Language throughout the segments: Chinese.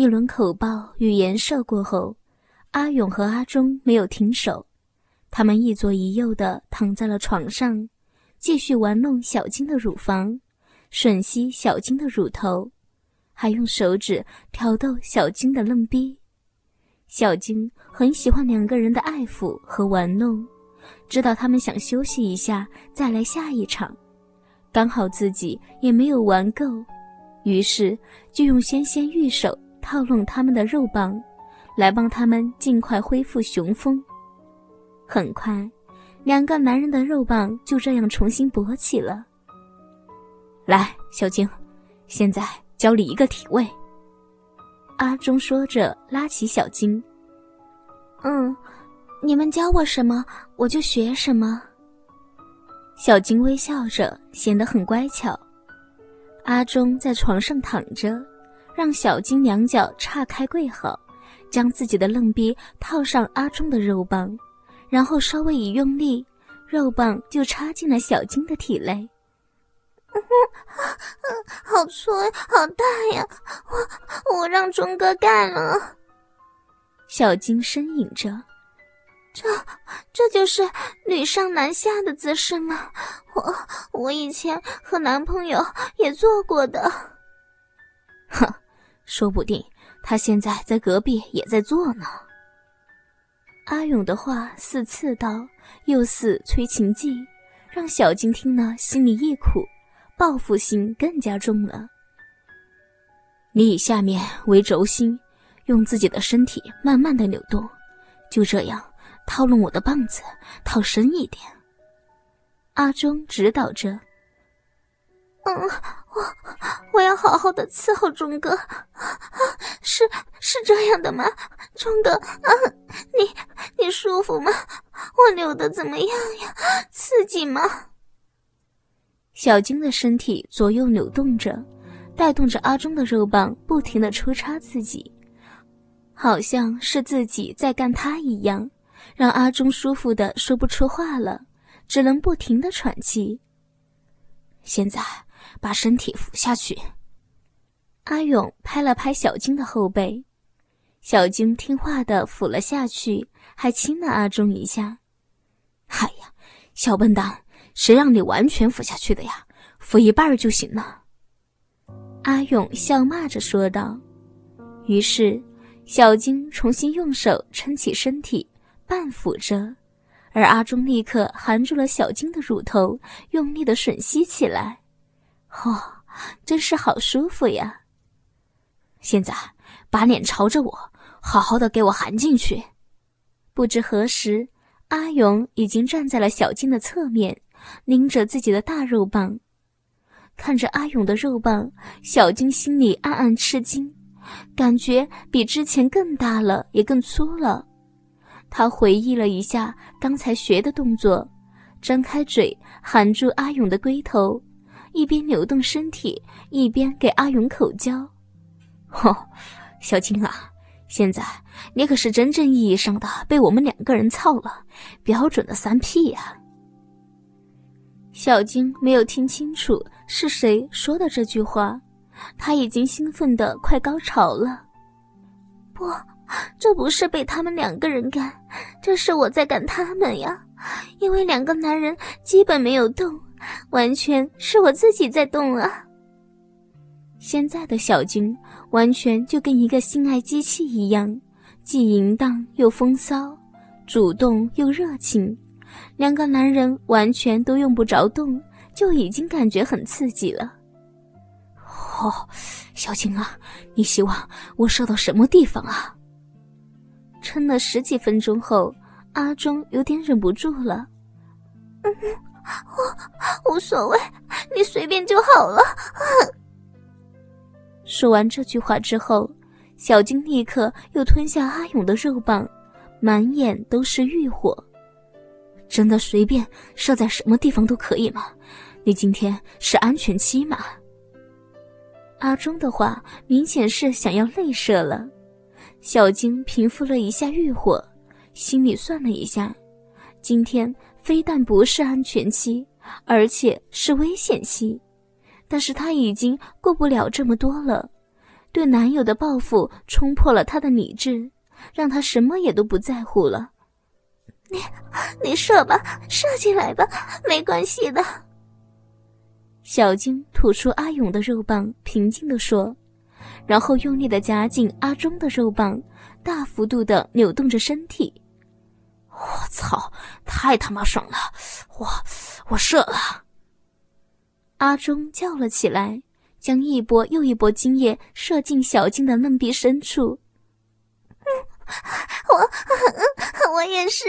一轮口爆与颜射过后，阿勇和阿忠没有停手，他们一左一右的躺在了床上，继续玩弄小金的乳房，吮吸小金的乳头，还用手指挑逗小金的嫩逼。小金很喜欢两个人的爱抚和玩弄，知道他们想休息一下再来下一场，刚好自己也没有玩够，于是就用纤纤玉手。套弄他们的肉棒，来帮他们尽快恢复雄风。很快，两个男人的肉棒就这样重新勃起了。来，小晶，现在教你一个体位。阿忠说着，拉起小晶。嗯，你们教我什么，我就学什么。小晶微笑着，显得很乖巧。阿忠在床上躺着。让小金两脚岔开跪好，将自己的愣逼套上阿忠的肉棒，然后稍微一用力，肉棒就插进了小金的体内。嗯，好粗，好大呀！我我让忠哥干了。小金呻吟着：“这这就是女上男下的姿势吗？我我以前和男朋友也做过的。”哼，说不定他现在在隔壁也在做呢。阿勇的话似刺刀，又似催情剂，让小金听了心里一苦，报复心更加重了。你以下面为轴心，用自己的身体慢慢的扭动，就这样套拢我的棒子，套深一点。阿忠指导着。嗯，我我要好好的伺候忠哥，是是这样的吗？忠哥，啊，你你舒服吗？我扭的怎么样呀？刺激吗？小金的身体左右扭动着，带动着阿忠的肉棒不停的抽插自己，好像是自己在干他一样，让阿忠舒服的说不出话了，只能不停的喘气。现在。把身体俯下去。阿勇拍了拍小金的后背，小金听话的俯了下去，还亲了阿忠一下。哎呀，小笨蛋，谁让你完全俯下去的呀？俯一半就行了。阿勇笑骂着说道。于是，小金重新用手撑起身体，半俯着，而阿忠立刻含住了小金的乳头，用力的吮吸起来。哦，真是好舒服呀！现在把脸朝着我，好好的给我含进去。不知何时，阿勇已经站在了小金的侧面，拎着自己的大肉棒。看着阿勇的肉棒，小金心里暗暗吃惊，感觉比之前更大了，也更粗了。他回忆了一下刚才学的动作，张开嘴含住阿勇的龟头。一边扭动身体，一边给阿勇口交。哦，小金啊，现在你可是真正意义上的被我们两个人操了，标准的三 P 呀！小金没有听清楚是谁说的这句话，他已经兴奋的快高潮了。不，这不是被他们两个人干，这是我在干他们呀，因为两个男人基本没有动。完全是我自己在动啊！现在的小金完全就跟一个性爱机器一样，既淫荡又风骚，主动又热情。两个男人完全都用不着动，就已经感觉很刺激了。哦，小金啊，你希望我射到什么地方啊？撑了十几分钟后，阿忠有点忍不住了。嗯。我无所谓，你随便就好了。说完这句话之后，小金立刻又吞下阿勇的肉棒，满眼都是欲火。真的随便射在什么地方都可以吗？你今天是安全期吗？阿忠的话明显是想要内射了。小金平复了一下欲火，心里算了一下，今天。非但不是安全期，而且是危险期，但是他已经过不了这么多了，对男友的报复冲破了她的理智，让她什么也都不在乎了。你，你射吧，射进来吧，没关系的。小金吐出阿勇的肉棒，平静地说，然后用力的夹紧阿忠的肉棒，大幅度的扭动着身体。我操，太他妈爽了！我，我射了。阿忠叫了起来，将一波又一波精液射进小金的嫩壁深处。嗯，我，我也是，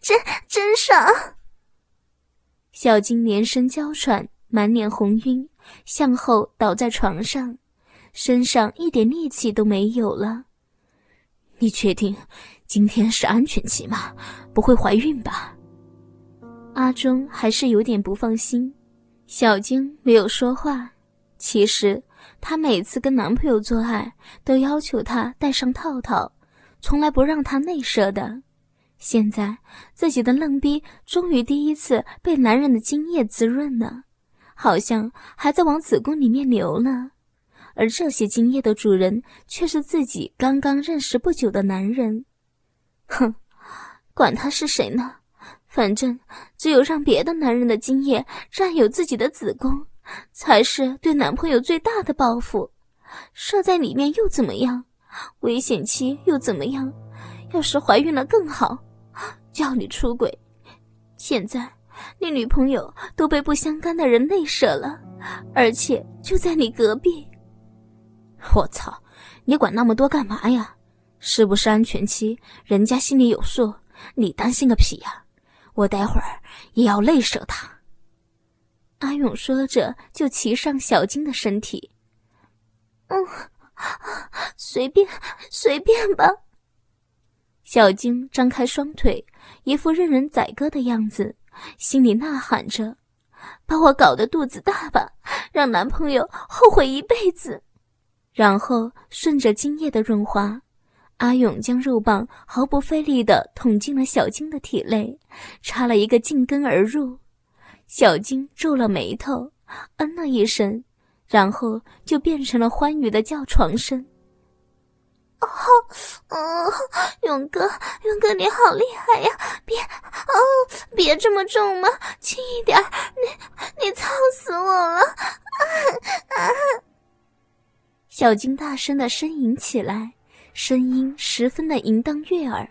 真真爽。小金连声娇喘，满脸红晕，向后倒在床上，身上一点力气都没有了。你确定今天是安全期吗？不会怀孕吧？阿忠还是有点不放心。小晶没有说话。其实她每次跟男朋友做爱，都要求他戴上套套，从来不让他内射的。现在自己的嫩逼终于第一次被男人的精液滋润了，好像还在往子宫里面流呢。而这些精液的主人却是自己刚刚认识不久的男人。哼，管他是谁呢，反正只有让别的男人的精液占有自己的子宫，才是对男朋友最大的报复。射在里面又怎么样？危险期又怎么样？要是怀孕了更好，叫你出轨。现在你女朋友都被不相干的人内射了，而且就在你隔壁。我操，你管那么多干嘛呀？是不是安全期？人家心里有数，你担心个屁呀！我待会儿也要累死他。阿勇说着，就骑上小金的身体。嗯，随便，随便吧。小金张开双腿，一副任人宰割的样子，心里呐喊着：“把我搞得肚子大吧，让男朋友后悔一辈子。”然后顺着精液的润滑，阿勇将肉棒毫不费力地捅进了小金的体内，插了一个进根而入。小金皱了眉头，嗯了一声，然后就变成了欢愉的叫床声。哦，嗯，勇哥，勇哥，你好厉害呀！别，哦，别这么重嘛，轻一点，你，你操死我了！啊啊！小金大声的呻吟起来，声音十分的淫荡悦耳。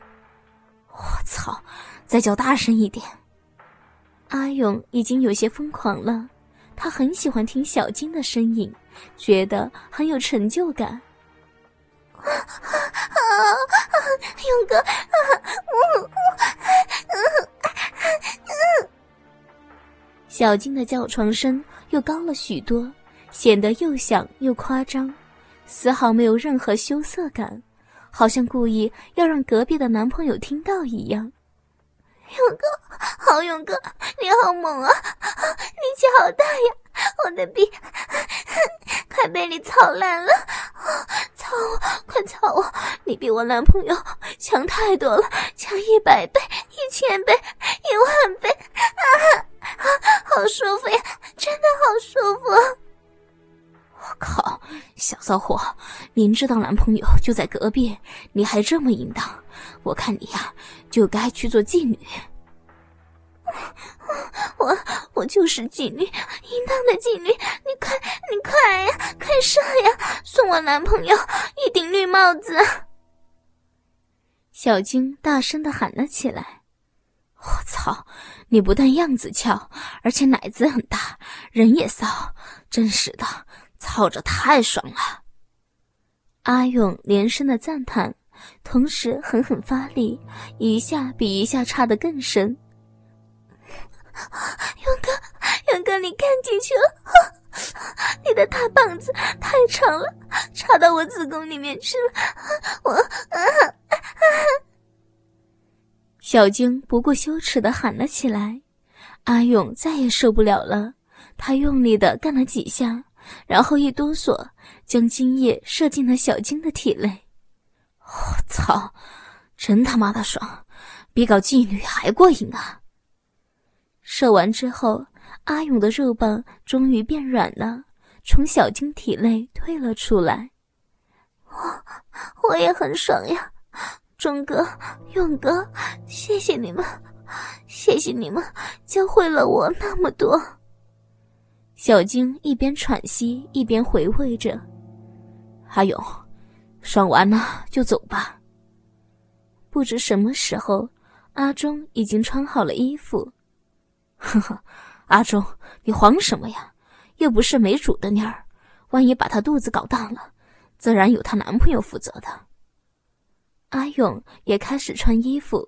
我操，再叫大声一点！阿勇已经有些疯狂了，他很喜欢听小金的声音，觉得很有成就感。啊啊啊！勇哥，嗯嗯嗯小金的叫床声又高了许多，显得又响又夸张，丝毫没有任何羞涩感，好像故意要让隔壁的男朋友听到一样。勇哥，好勇哥，你好猛啊！力气好大呀！我的臂快被你操烂了！操我，快操我！你比我男朋友强太多了，强一百倍、一千倍、一万倍！啊，好舒服呀，真的好舒服！我靠，小骚货，明知道男朋友就在隔壁，你还这么淫荡，我看你呀，就该去做妓女。我我就是妓女，淫荡的妓女，你快你快呀，快射呀，送我男朋友一顶绿帽子！小金大声的喊了起来：“我操，你不但样子俏，而且奶子很大，人也骚，真是的，操着太爽了！”阿勇连声的赞叹，同时狠狠发力，一下比一下插得更深。勇哥，勇哥，你干进去了！你的大棒子太长了，插到我子宫里面去了。我……啊啊！小晶不顾羞耻的喊了起来。阿勇再也受不了了，他用力的干了几下，然后一哆嗦，将精液射进了小晶的体内。我操，真他妈的爽，比搞妓女还过瘾啊！射完之后，阿勇的肉棒终于变软了，从小金体内退了出来。我我也很爽呀，钟哥、勇哥，谢谢你们，谢谢你们教会了我那么多。小晶一边喘息一边回味着：“阿勇，爽完了就走吧。”不知什么时候，阿忠已经穿好了衣服。呵呵，阿忠，你慌什么呀？又不是没主的妮儿，万一把她肚子搞大了，自然有她男朋友负责的。阿勇也开始穿衣服，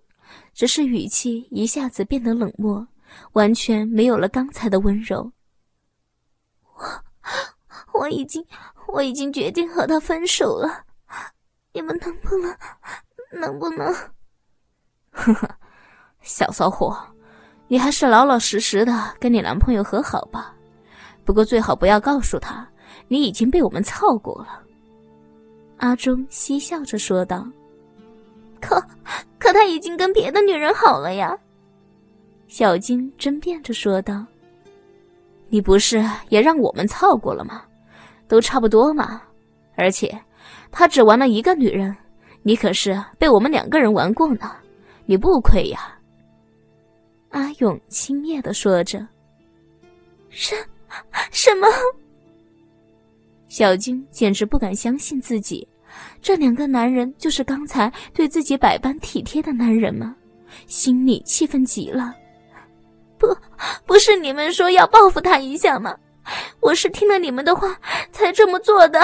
只是语气一下子变得冷漠，完全没有了刚才的温柔。我我已经我已经决定和他分手了，你们能不能？能不能？呵呵，小骚货，你还是老老实实的跟你男朋友和好吧。不过最好不要告诉他，你已经被我们操过了。阿忠嬉笑着说道。可可他已经跟别的女人好了呀。小金争辩着说道。你不是也让我们操过了吗？都差不多嘛。而且，他只玩了一个女人。你可是被我们两个人玩过呢，你不亏呀。”阿勇轻蔑的说着。“什什么？”小金简直不敢相信自己，这两个男人就是刚才对自己百般体贴的男人吗？心里气愤极了。“不，不是你们说要报复他一下吗？我是听了你们的话才这么做的。”“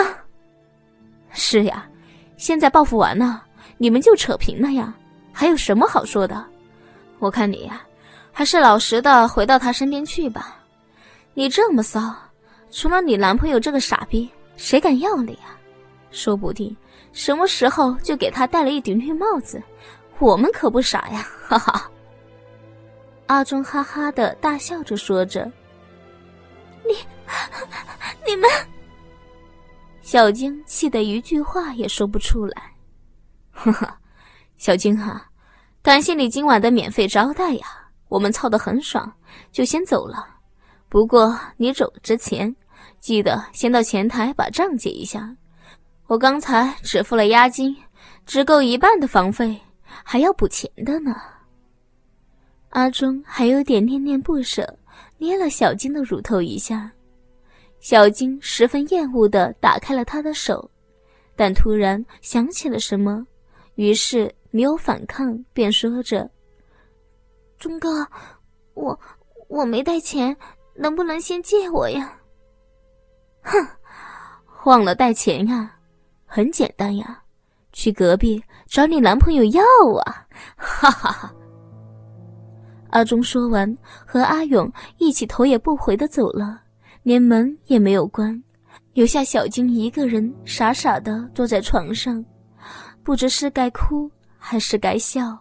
是呀。”现在报复完了，你们就扯平了呀？还有什么好说的？我看你呀，还是老实的回到他身边去吧。你这么骚，除了你男朋友这个傻逼，谁敢要你呀？说不定什么时候就给他戴了一顶绿帽子，我们可不傻呀！哈哈。阿忠哈哈的大笑着说着：“你，你们。”小晶气得一句话也说不出来。呵呵，小晶啊，感谢你今晚的免费招待呀，我们操得很爽，就先走了。不过你走之前，记得先到前台把账结一下。我刚才只付了押金，只够一半的房费，还要补钱的呢。阿忠还有点恋恋不舍，捏了小金的乳头一下。小金十分厌恶的打开了他的手，但突然想起了什么，于是没有反抗，便说着：“忠哥，我我没带钱，能不能先借我呀？”哼，忘了带钱呀？很简单呀，去隔壁找你男朋友要啊！哈哈哈。阿忠说完，和阿勇一起头也不回的走了。连门也没有关，留下小金一个人傻傻的坐在床上，不知是该哭还是该笑。